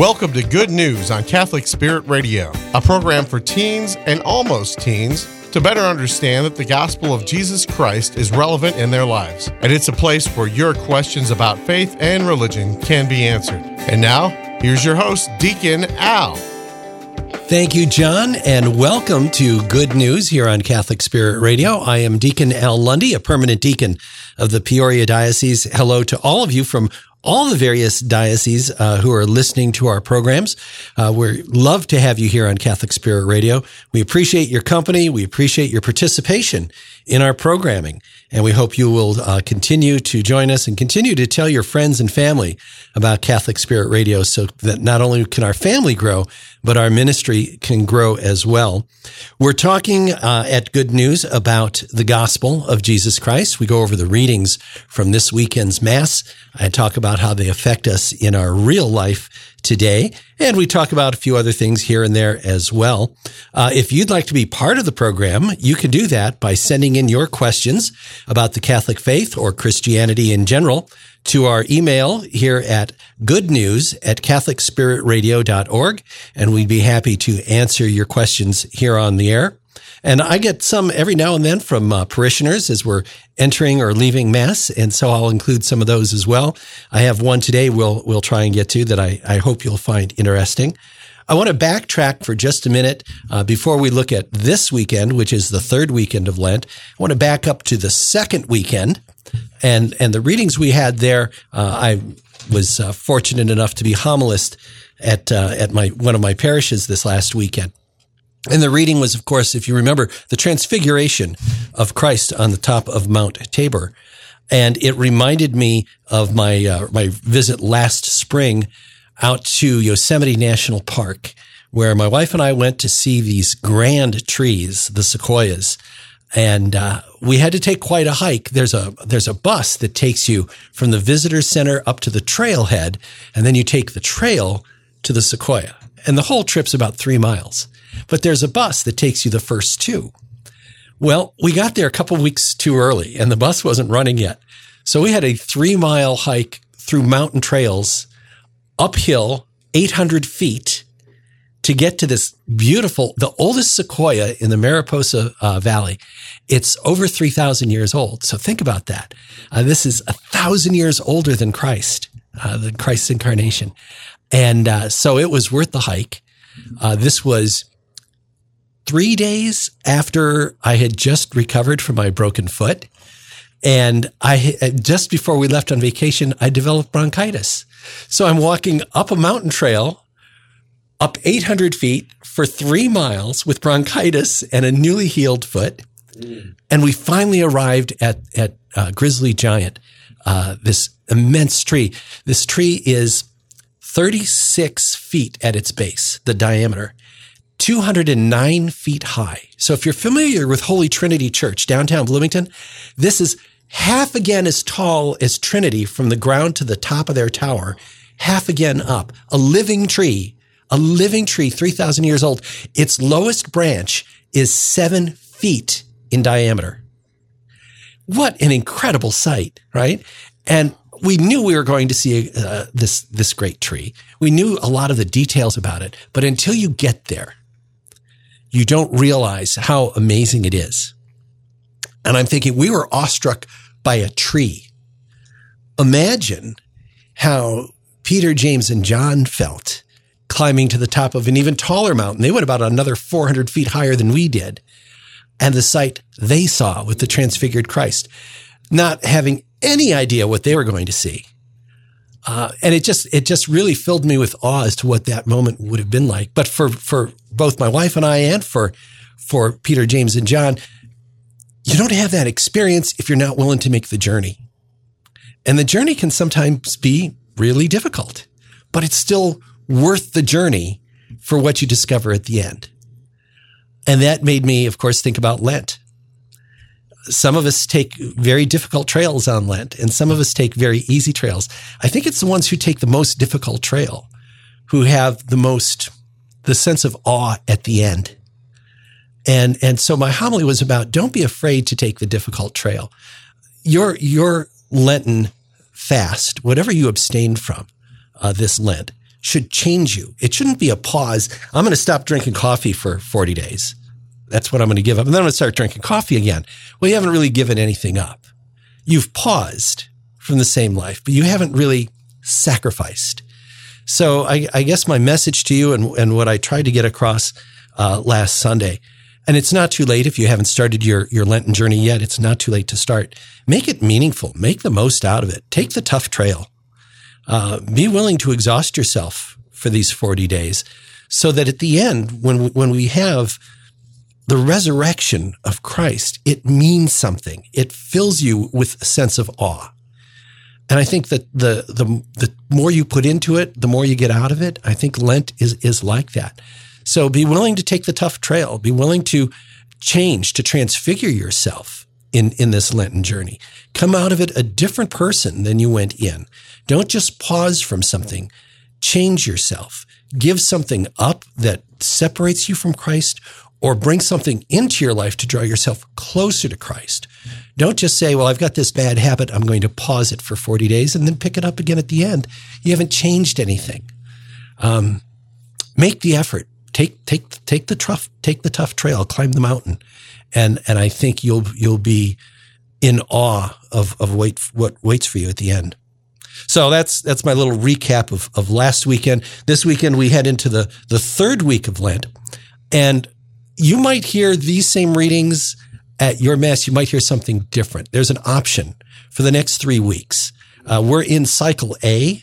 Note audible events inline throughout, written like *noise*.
Welcome to Good News on Catholic Spirit Radio, a program for teens and almost teens to better understand that the gospel of Jesus Christ is relevant in their lives. And it's a place where your questions about faith and religion can be answered. And now, here's your host, Deacon Al. Thank you, John, and welcome to Good News here on Catholic Spirit Radio. I am Deacon Al Lundy, a permanent deacon of the Peoria Diocese. Hello to all of you from all the various dioceses uh, who are listening to our programs. Uh, we love to have you here on Catholic Spirit Radio. We appreciate your company. We appreciate your participation in our programming. And we hope you will uh, continue to join us and continue to tell your friends and family about Catholic Spirit Radio so that not only can our family grow, but our ministry can grow as well. We're talking uh, at Good News about the gospel of Jesus Christ. We go over the readings from this weekend's Mass. I talk about how they affect us in our real life today. And we talk about a few other things here and there as well. Uh, if you'd like to be part of the program, you can do that by sending in your questions about the Catholic faith or Christianity in general to our email here at goodnews at catholicspiritradio.org. And we'd be happy to answer your questions here on the air. And I get some every now and then from uh, parishioners as we're entering or leaving mass. And so I'll include some of those as well. I have one today we'll, we'll try and get to that I, I hope you'll find interesting. I want to backtrack for just a minute uh, before we look at this weekend, which is the third weekend of Lent. I want to back up to the second weekend, and and the readings we had there. Uh, I was uh, fortunate enough to be homilist at uh, at my one of my parishes this last weekend, and the reading was, of course, if you remember, the transfiguration of Christ on the top of Mount Tabor. And it reminded me of my, uh, my visit last spring out to Yosemite National Park, where my wife and I went to see these grand trees, the sequoias. And uh, we had to take quite a hike. There's a there's a bus that takes you from the visitor center up to the trailhead, and then you take the trail to the sequoia. And the whole trip's about three miles but there's a bus that takes you the first two. Well, we got there a couple weeks too early and the bus wasn't running yet. So we had a three mile hike through mountain trails uphill 800 feet to get to this beautiful, the oldest sequoia in the Mariposa uh, Valley. It's over 3,000 years old. So think about that. Uh, this is a thousand years older than Christ, uh, than Christ's incarnation. And uh, so it was worth the hike. Uh, this was three days after I had just recovered from my broken foot. And I just before we left on vacation, I developed bronchitis. So I'm walking up a mountain trail, up 800 feet for three miles with bronchitis and a newly healed foot. And we finally arrived at, at uh, Grizzly Giant, uh, this immense tree. This tree is 36 feet at its base, the diameter. 209 feet high. So if you're familiar with Holy Trinity Church downtown Bloomington, this is half again as tall as Trinity from the ground to the top of their tower, half again up. A living tree, a living tree, 3,000 years old. Its lowest branch is seven feet in diameter. What an incredible sight, right? And we knew we were going to see uh, this this great tree. We knew a lot of the details about it, but until you get there, you don't realize how amazing it is. And I'm thinking we were awestruck by a tree. Imagine how Peter, James, and John felt climbing to the top of an even taller mountain. They went about another 400 feet higher than we did. And the sight they saw with the transfigured Christ, not having any idea what they were going to see. Uh, and it just it just really filled me with awe as to what that moment would have been like. But for for both my wife and I, and for for Peter, James, and John, you don't have that experience if you're not willing to make the journey. And the journey can sometimes be really difficult, but it's still worth the journey for what you discover at the end. And that made me, of course, think about Lent some of us take very difficult trails on Lent and some of us take very easy trails. I think it's the ones who take the most difficult trail who have the most, the sense of awe at the end. And, and so my homily was about don't be afraid to take the difficult trail. Your, your Lenten fast, whatever you abstained from uh, this Lent, should change you. It shouldn't be a pause. I'm going to stop drinking coffee for 40 days. That's what I'm going to give up. And then I'm going to start drinking coffee again. Well, you haven't really given anything up. You've paused from the same life, but you haven't really sacrificed. So I, I guess my message to you and, and what I tried to get across uh, last Sunday, and it's not too late if you haven't started your, your Lenten journey yet. It's not too late to start. Make it meaningful. Make the most out of it. Take the tough trail. Uh, be willing to exhaust yourself for these 40 days so that at the end, when, when we have the resurrection of Christ, it means something. It fills you with a sense of awe. And I think that the, the, the more you put into it, the more you get out of it. I think Lent is, is like that. So be willing to take the tough trail. Be willing to change, to transfigure yourself in, in this Lenten journey. Come out of it a different person than you went in. Don't just pause from something. Change yourself. Give something up that separates you from Christ or bring something into your life to draw yourself closer to Christ. Don't just say, well, I've got this bad habit. I'm going to pause it for 40 days and then pick it up again at the end. You haven't changed anything. Um, make the effort. Take, take, take the tough, take the tough trail, climb the mountain. And, and I think you'll, you'll be in awe of, of wait, what waits for you at the end. So that's that's my little recap of, of last weekend. This weekend we head into the the third week of Lent, and you might hear these same readings at your mass. You might hear something different. There's an option for the next three weeks. Uh, we're in cycle A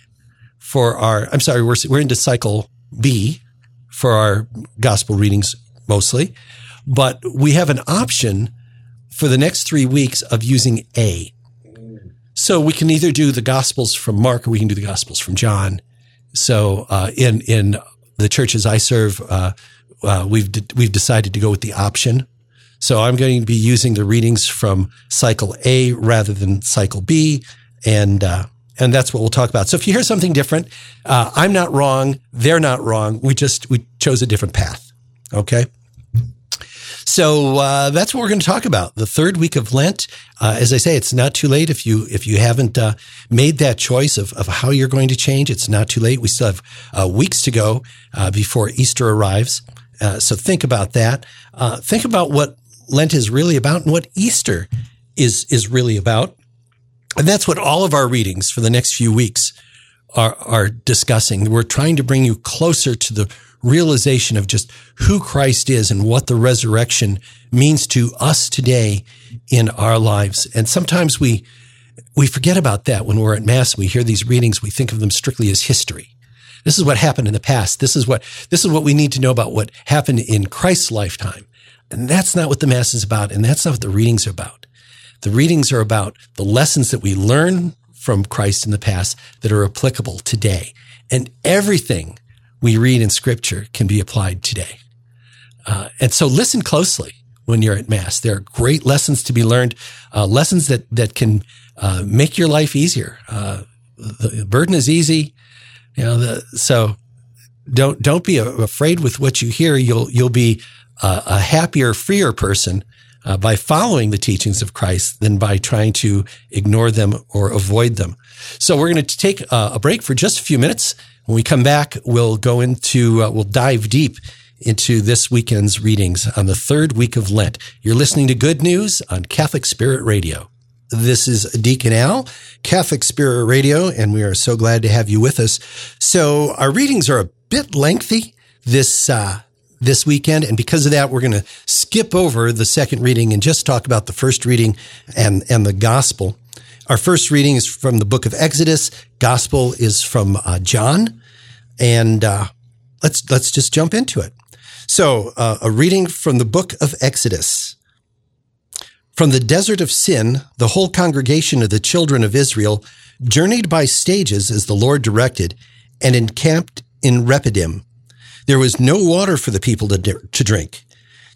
for our. I'm sorry, we're we're into cycle B for our gospel readings mostly, but we have an option for the next three weeks of using A. So we can either do the Gospels from Mark or we can do the Gospels from John. So uh, in in the churches I serve, uh, uh, we've de- we've decided to go with the option. So I'm going to be using the readings from cycle A rather than cycle B, and uh, and that's what we'll talk about. So if you hear something different, uh, I'm not wrong. They're not wrong. We just we chose a different path. Okay. So uh, that's what we're going to talk about. The third week of Lent. Uh, as I say, it's not too late if you if you haven't uh, made that choice of, of how you're going to change. It's not too late. We still have uh, weeks to go uh, before Easter arrives. Uh, so think about that. think about what Lent is really about and what Easter is is really about. And that's what all of our readings for the next few weeks are, are discussing. We're trying to bring you closer to the realization of just who Christ is and what the resurrection means to us today in our lives. And sometimes we, we forget about that when we're at mass and we hear these readings. We think of them strictly as history. This is what happened in the past. This is what, this is what we need to know about what happened in Christ's lifetime. And that's not what the mass is about. And that's not what the readings are about. The readings are about the lessons that we learn from Christ in the past that are applicable today. And everything we read in scripture can be applied today. Uh, and so listen closely when you're at mass. There are great lessons to be learned, uh, lessons that, that can uh, make your life easier. Uh, the burden is easy. You know, the, so don't, don't be afraid with what you hear. You'll, you'll be a, a happier, freer person uh, by following the teachings of Christ than by trying to ignore them or avoid them. So we're going to take a break for just a few minutes. When we come back, we'll go into, uh, we'll dive deep into this weekend's readings on the third week of Lent. You're listening to Good News on Catholic Spirit Radio. This is Deacon Al, Catholic Spirit Radio, and we are so glad to have you with us. So our readings are a bit lengthy this, uh, this weekend. And because of that, we're going to skip over the second reading and just talk about the first reading and, and the gospel. Our first reading is from the book of Exodus. Gospel is from uh, John, and uh, let's let's just jump into it. So, uh, a reading from the book of Exodus. From the desert of Sin, the whole congregation of the children of Israel journeyed by stages as the Lord directed, and encamped in Rephidim. There was no water for the people to, to drink.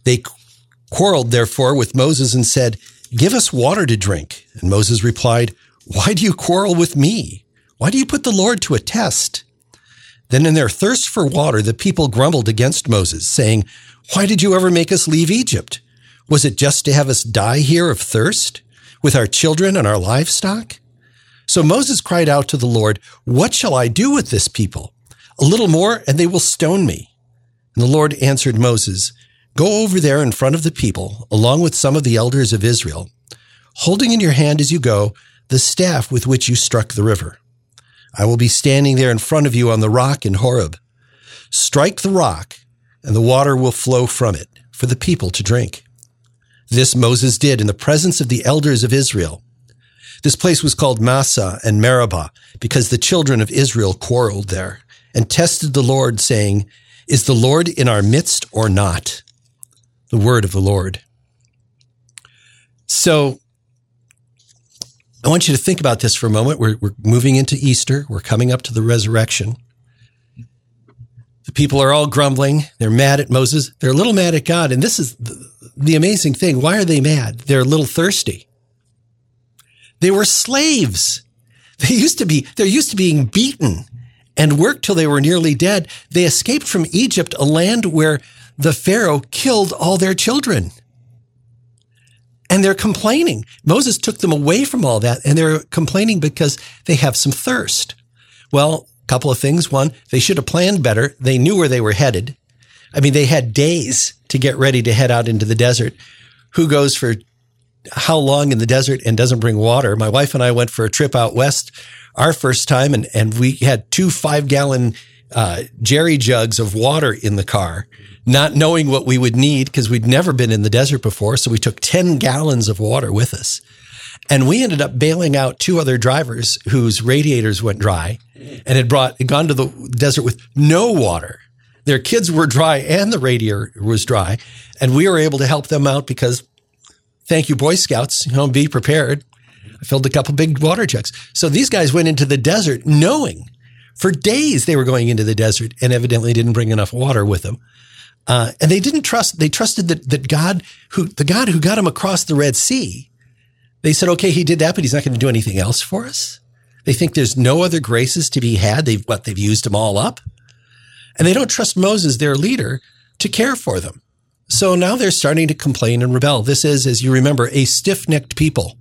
They quarreled, therefore, with Moses and said, Give us water to drink. And Moses replied, Why do you quarrel with me? Why do you put the Lord to a test? Then in their thirst for water, the people grumbled against Moses, saying, Why did you ever make us leave Egypt? Was it just to have us die here of thirst with our children and our livestock? So Moses cried out to the Lord, What shall I do with this people? A little more and they will stone me. And the Lord answered Moses, Go over there in front of the people, along with some of the elders of Israel, holding in your hand as you go the staff with which you struck the river. I will be standing there in front of you on the rock in Horeb. Strike the rock, and the water will flow from it for the people to drink. This Moses did in the presence of the elders of Israel. This place was called Massah and Meribah because the children of Israel quarreled there and tested the Lord, saying, Is the Lord in our midst or not? The word of the Lord. So I want you to think about this for a moment. We're, we're moving into Easter. We're coming up to the resurrection. The people are all grumbling. They're mad at Moses. They're a little mad at God. And this is the, the amazing thing. Why are they mad? They're a little thirsty. They were slaves. *laughs* They used to be, they're used to being beaten and worked till they were nearly dead. They escaped from Egypt, a land where the Pharaoh killed all their children. And they're complaining. Moses took them away from all that and they're complaining because they have some thirst. Well, couple of things. One, they should have planned better. They knew where they were headed. I mean, they had days to get ready to head out into the desert. Who goes for how long in the desert and doesn't bring water? My wife and I went for a trip out west our first time and, and we had two five gallon uh, jerry jugs of water in the car, not knowing what we would need because we'd never been in the desert before. So we took 10 gallons of water with us. And we ended up bailing out two other drivers whose radiators went dry and had brought, gone to the desert with no water. Their kids were dry and the radiator was dry. And we were able to help them out because thank you, Boy Scouts, you know, be prepared. I filled a couple big water jugs. So these guys went into the desert knowing for days they were going into the desert and evidently didn't bring enough water with them. Uh, and they didn't trust, they trusted that, that God, who, the God who got them across the Red Sea, they said, okay, he did that, but he's not going to do anything else for us. They think there's no other graces to be had. They've, what, they've used them all up. And they don't trust Moses, their leader, to care for them. So now they're starting to complain and rebel. This is, as you remember, a stiff necked people.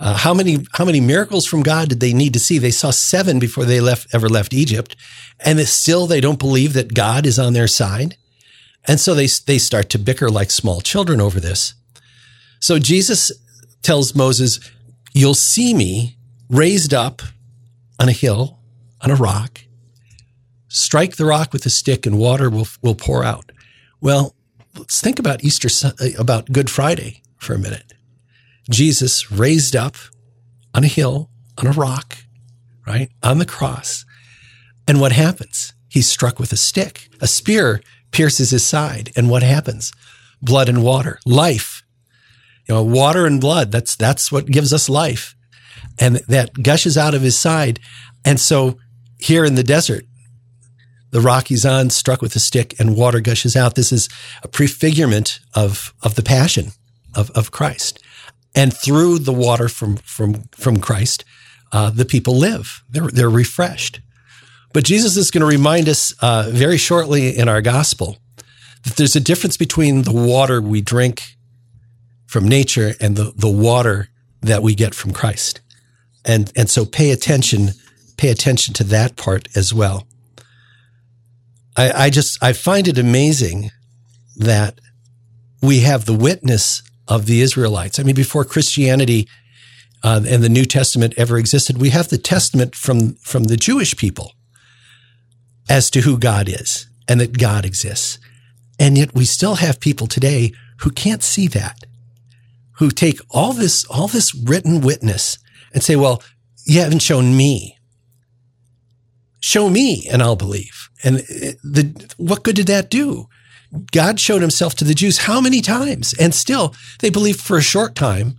Uh, how many how many miracles from God did they need to see? They saw seven before they left ever left Egypt, and still they don't believe that God is on their side, and so they they start to bicker like small children over this. So Jesus tells Moses, "You'll see me raised up on a hill, on a rock. Strike the rock with a stick, and water will will pour out." Well, let's think about Easter uh, about Good Friday for a minute. Jesus raised up on a hill, on a rock, right? On the cross. And what happens? He's struck with a stick. A spear pierces his side. And what happens? Blood and water, life. You know, water and blood, that's, that's what gives us life. And that gushes out of his side. And so here in the desert, the rock he's on struck with a stick and water gushes out. This is a prefigurement of, of the passion of, of Christ and through the water from from from Christ, uh, the people live. They're they're refreshed. But Jesus is going to remind us uh, very shortly in our gospel that there's a difference between the water we drink from nature and the the water that we get from Christ, and and so pay attention pay attention to that part as well. I, I just I find it amazing that we have the witness of the Israelites. I mean, before Christianity uh, and the New Testament ever existed, we have the Testament from, from the Jewish people as to who God is and that God exists. And yet we still have people today who can't see that, who take all this, all this written witness and say, well, you haven't shown me. Show me and I'll believe. And the, what good did that do? God showed himself to the Jews how many times? And still, they believed for a short time.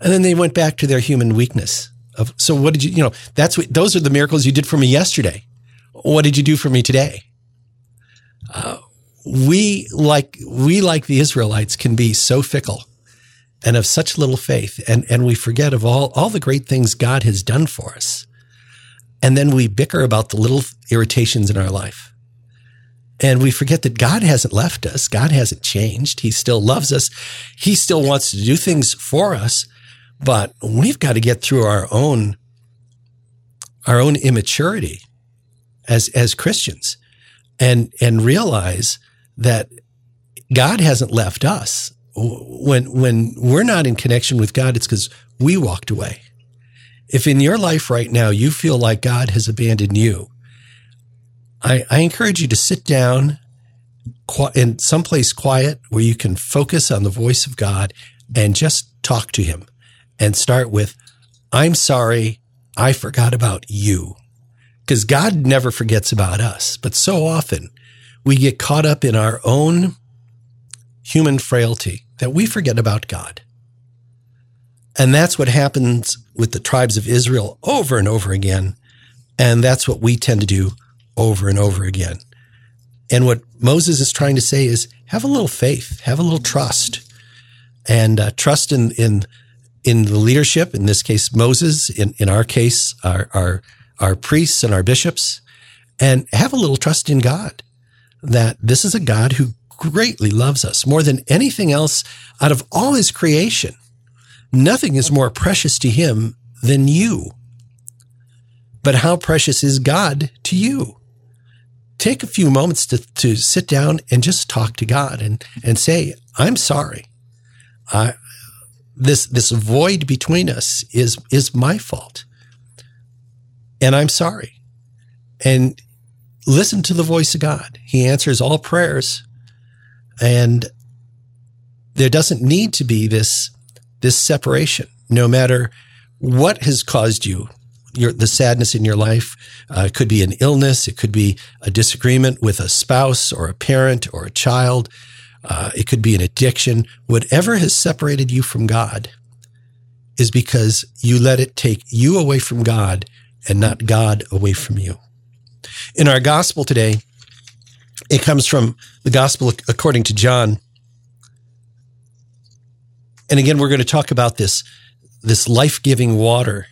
And then they went back to their human weakness. Of, so what did you, you know, that's what, those are the miracles you did for me yesterday. What did you do for me today? Uh, we like, we like the Israelites can be so fickle and of such little faith. And, and we forget of all, all the great things God has done for us. And then we bicker about the little irritations in our life. And we forget that God hasn't left us. God hasn't changed. He still loves us. He still wants to do things for us, but we've got to get through our own, our own immaturity as, as Christians and, and realize that God hasn't left us. When, when we're not in connection with God, it's because we walked away. If in your life right now you feel like God has abandoned you, I, I encourage you to sit down in someplace quiet where you can focus on the voice of God and just talk to him and start with, I'm sorry. I forgot about you. Because God never forgets about us. But so often we get caught up in our own human frailty that we forget about God. And that's what happens with the tribes of Israel over and over again. And that's what we tend to do over and over again. And what Moses is trying to say is have a little faith, have a little trust, and uh, trust in, in, in the leadership, in this case, Moses, in, in our case, our, our, our priests and our bishops, and have a little trust in God that this is a God who greatly loves us more than anything else out of all his creation. Nothing is more precious to him than you. But how precious is God to you? Take a few moments to, to sit down and just talk to God and, and say, I'm sorry. I, this, this void between us is, is my fault. And I'm sorry. And listen to the voice of God. He answers all prayers. And there doesn't need to be this, this separation, no matter what has caused you your, the sadness in your life. Uh, it could be an illness. It could be a disagreement with a spouse or a parent or a child. Uh, it could be an addiction. Whatever has separated you from God is because you let it take you away from God and not God away from you. In our gospel today, it comes from the gospel according to John. And again, we're going to talk about this, this life-giving water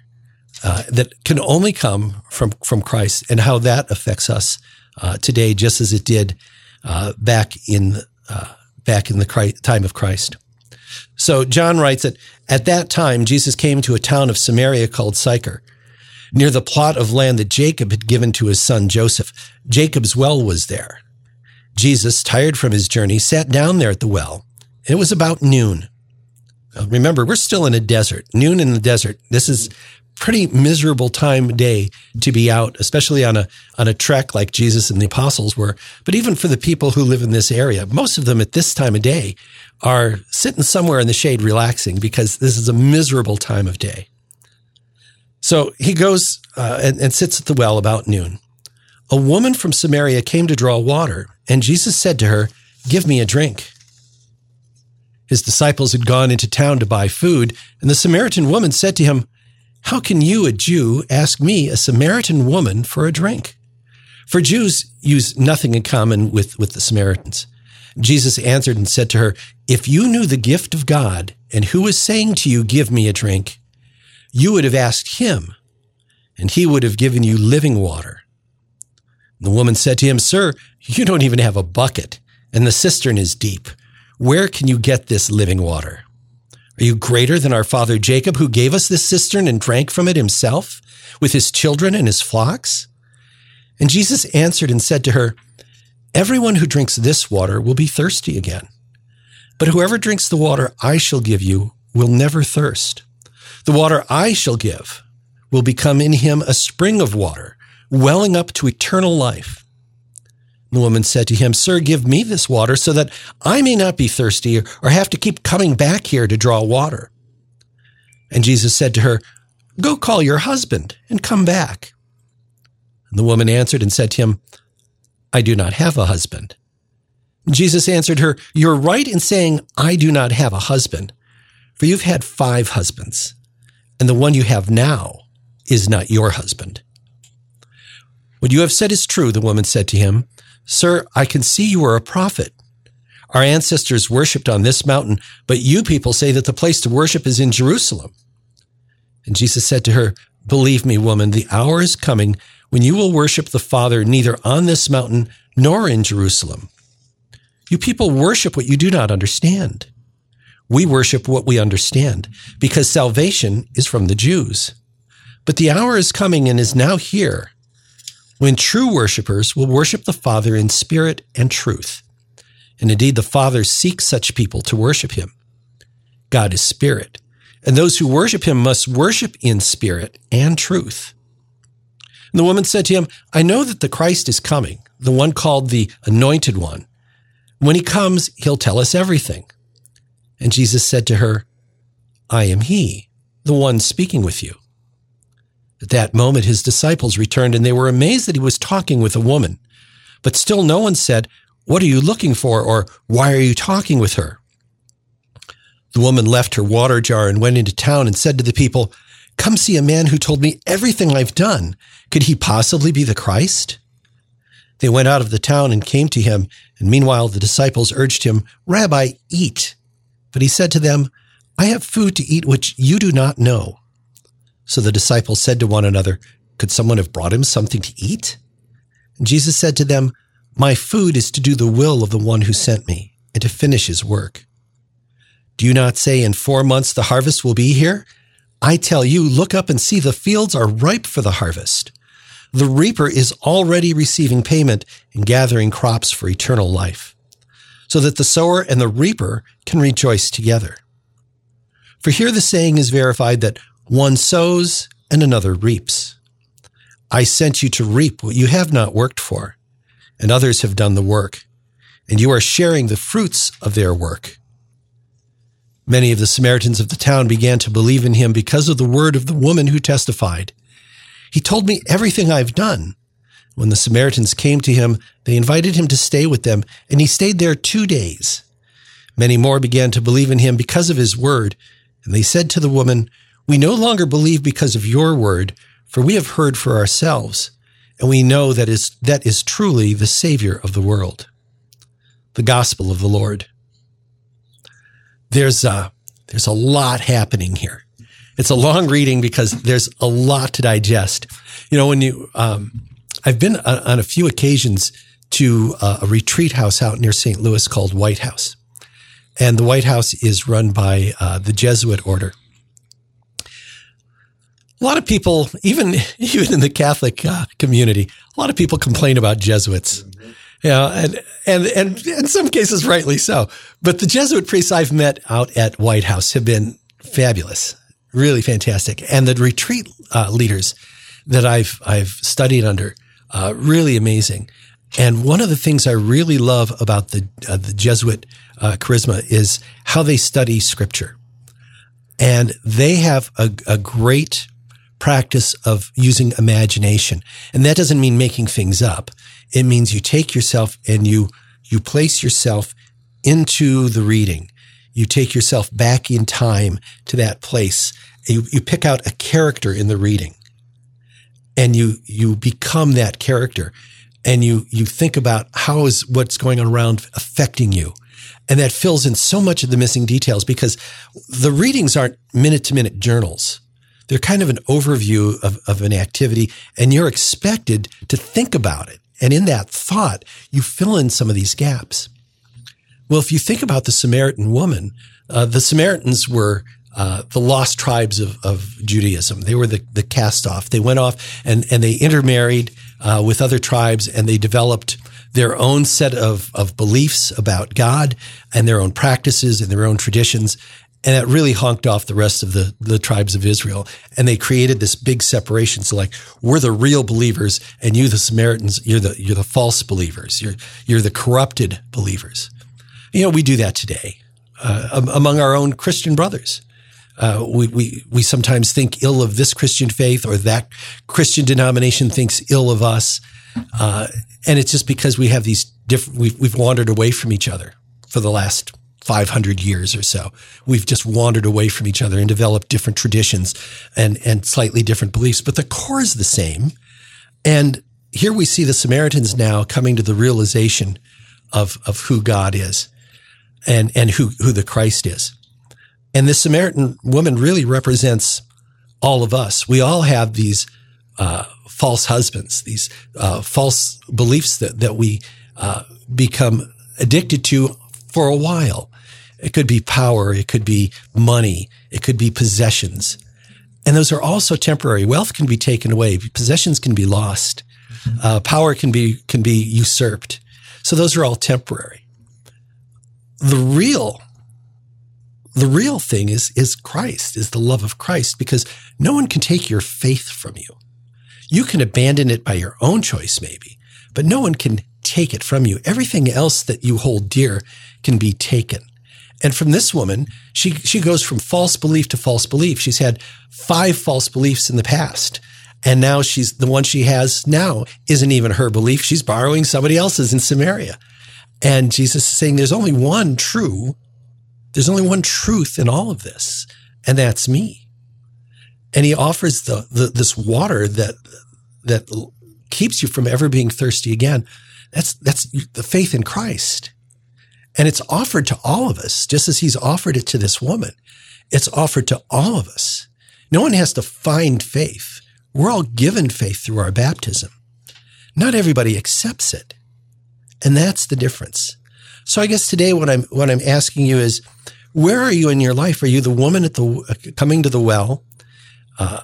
uh, that can only come from, from Christ and how that affects us uh, today, just as it did uh, back in uh, back in the Christ, time of Christ. So John writes that at that time Jesus came to a town of Samaria called Sychar, near the plot of land that Jacob had given to his son Joseph. Jacob's well was there. Jesus, tired from his journey, sat down there at the well. It was about noon. Remember, we're still in a desert, noon in the desert. This is pretty miserable time of day to be out, especially on a on a trek like Jesus and the apostles were. But even for the people who live in this area, most of them at this time of day are sitting somewhere in the shade relaxing because this is a miserable time of day. So he goes uh, and, and sits at the well about noon. A woman from Samaria came to draw water, and Jesus said to her, Give me a drink. His disciples had gone into town to buy food, and the Samaritan woman said to him, how can you, a Jew, ask me, a Samaritan woman, for a drink? For Jews use nothing in common with, with the Samaritans. Jesus answered and said to her, If you knew the gift of God and who is saying to you, Give me a drink, you would have asked him, and he would have given you living water. The woman said to him, Sir, you don't even have a bucket, and the cistern is deep. Where can you get this living water? Are you greater than our father Jacob, who gave us this cistern and drank from it himself with his children and his flocks? And Jesus answered and said to her, Everyone who drinks this water will be thirsty again. But whoever drinks the water I shall give you will never thirst. The water I shall give will become in him a spring of water, welling up to eternal life. The woman said to him, Sir, give me this water so that I may not be thirsty or have to keep coming back here to draw water. And Jesus said to her, Go call your husband and come back. And the woman answered and said to him, I do not have a husband. Jesus answered her, You're right in saying, I do not have a husband, for you've had five husbands, and the one you have now is not your husband. What you have said is true, the woman said to him. Sir, I can see you are a prophet. Our ancestors worshiped on this mountain, but you people say that the place to worship is in Jerusalem. And Jesus said to her, Believe me, woman, the hour is coming when you will worship the Father neither on this mountain nor in Jerusalem. You people worship what you do not understand. We worship what we understand because salvation is from the Jews. But the hour is coming and is now here when true worshipers will worship the Father in spirit and truth. And indeed, the Father seeks such people to worship him. God is spirit, and those who worship him must worship in spirit and truth. And the woman said to him, I know that the Christ is coming, the one called the Anointed One. When he comes, he'll tell us everything. And Jesus said to her, I am he, the one speaking with you. At that moment, his disciples returned and they were amazed that he was talking with a woman. But still no one said, What are you looking for? or Why are you talking with her? The woman left her water jar and went into town and said to the people, Come see a man who told me everything I've done. Could he possibly be the Christ? They went out of the town and came to him, and meanwhile the disciples urged him, Rabbi, eat. But he said to them, I have food to eat which you do not know. So the disciples said to one another, Could someone have brought him something to eat? And Jesus said to them, My food is to do the will of the one who sent me and to finish his work. Do you not say in four months the harvest will be here? I tell you, look up and see the fields are ripe for the harvest. The reaper is already receiving payment and gathering crops for eternal life, so that the sower and the reaper can rejoice together. For here the saying is verified that one sows and another reaps. I sent you to reap what you have not worked for, and others have done the work, and you are sharing the fruits of their work. Many of the Samaritans of the town began to believe in him because of the word of the woman who testified. He told me everything I've done. When the Samaritans came to him, they invited him to stay with them, and he stayed there two days. Many more began to believe in him because of his word, and they said to the woman, we no longer believe because of your word, for we have heard for ourselves, and we know that is, that is truly the Savior of the world. The Gospel of the Lord. There's a, there's a lot happening here. It's a long reading because there's a lot to digest. You know, when you, um, I've been on a few occasions to a retreat house out near St. Louis called White House. And the White House is run by uh, the Jesuit order a lot of people, even *laughs* even in the Catholic uh, community, a lot of people complain about Jesuits. Mm-hmm. You know, and, and, and in some cases, rightly so. But the Jesuit priests I've met out at White House have been fabulous, really fantastic. And the retreat uh, leaders that I've, I've studied under, uh, really amazing. And one of the things I really love about the, uh, the Jesuit uh, charisma is how they study scripture. And they have a, a great practice of using imagination. And that doesn't mean making things up. It means you take yourself and you, you place yourself into the reading. You take yourself back in time to that place. You, you pick out a character in the reading and you, you become that character and you, you think about how is what's going on around affecting you. And that fills in so much of the missing details because the readings aren't minute to minute journals they're kind of an overview of, of an activity and you're expected to think about it. And in that thought, you fill in some of these gaps. Well, if you think about the Samaritan woman, uh, the Samaritans were uh, the lost tribes of, of, Judaism. They were the, the cast off. They went off and, and they intermarried uh, with other tribes and they developed their own set of, of beliefs about God and their own practices and their own traditions. And that really honked off the rest of the, the tribes of Israel. And they created this big separation. So like, we're the real believers and you, the Samaritans, you're the, you're the false believers. You're, you're the corrupted believers. You know, we do that today, uh, among our own Christian brothers. Uh, we, we, we sometimes think ill of this Christian faith or that Christian denomination thinks ill of us. Uh, and it's just because we have these different, we've, we've wandered away from each other for the last 500 years or so. We've just wandered away from each other and developed different traditions and, and slightly different beliefs, but the core is the same. And here we see the Samaritans now coming to the realization of, of who God is and, and who, who the Christ is. And this Samaritan woman really represents all of us. We all have these, uh, false husbands, these, uh, false beliefs that, that we, uh, become addicted to for a while. It could be power. It could be money. It could be possessions. And those are also temporary. Wealth can be taken away. Possessions can be lost. Uh, power can be can be usurped. So those are all temporary. The real the real thing is is Christ, is the love of Christ, because no one can take your faith from you. You can abandon it by your own choice, maybe, but no one can take it from you. Everything else that you hold dear can be taken. And from this woman, she, she goes from false belief to false belief. She's had five false beliefs in the past. And now she's the one she has now isn't even her belief. She's borrowing somebody else's in Samaria. And Jesus is saying there's only one true, there's only one truth in all of this, and that's me. And he offers the, the this water that that keeps you from ever being thirsty again. That's that's the faith in Christ. And it's offered to all of us, just as he's offered it to this woman. It's offered to all of us. No one has to find faith. We're all given faith through our baptism. Not everybody accepts it. And that's the difference. So I guess today what I'm, what I'm asking you is, where are you in your life? Are you the woman at the, coming to the well, uh,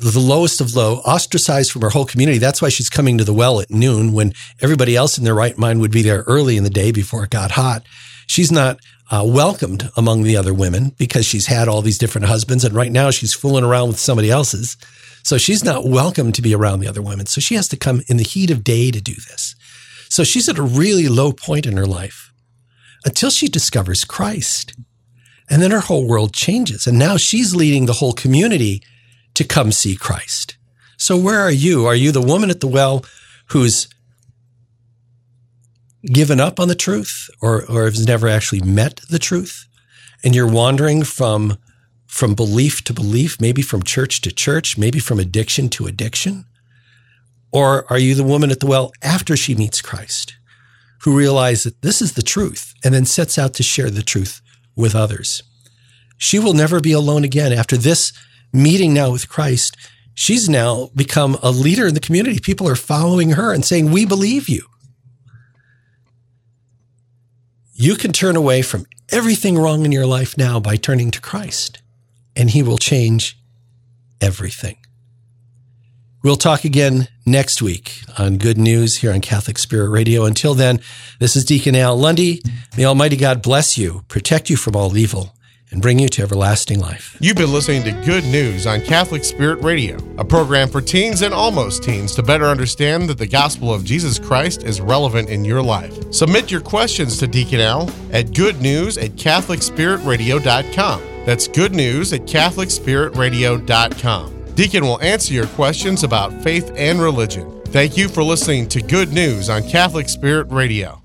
the lowest of low, ostracized from her whole community. That's why she's coming to the well at noon when everybody else in their right mind would be there early in the day before it got hot. She's not uh, welcomed among the other women because she's had all these different husbands. And right now she's fooling around with somebody else's. So she's not welcome to be around the other women. So she has to come in the heat of day to do this. So she's at a really low point in her life until she discovers Christ. And then her whole world changes. And now she's leading the whole community to come see Christ. So where are you? Are you the woman at the well who's given up on the truth or, or has never actually met the truth? And you're wandering from, from belief to belief, maybe from church to church, maybe from addiction to addiction? Or are you the woman at the well after she meets Christ who realizes that this is the truth and then sets out to share the truth with others? She will never be alone again after this meeting now with Christ, she's now become a leader in the community. People are following her and saying, We believe you. You can turn away from everything wrong in your life now by turning to Christ, and He will change everything. We'll talk again next week on Good News here on Catholic Spirit Radio. Until then, this is Deacon Al Lundy. May Almighty God bless you, protect you from all evil and bring you to everlasting life. You've been listening to Good News on Catholic Spirit Radio, a program for teens and almost teens to better understand that the gospel of Jesus Christ is relevant in your life. Submit your questions to Deacon Al at goodnews at catholicspiritradio.com. That's good news at catholicspiritradio.com. Deacon will answer your questions about faith and religion. Thank you for listening to Good News on Catholic Spirit Radio.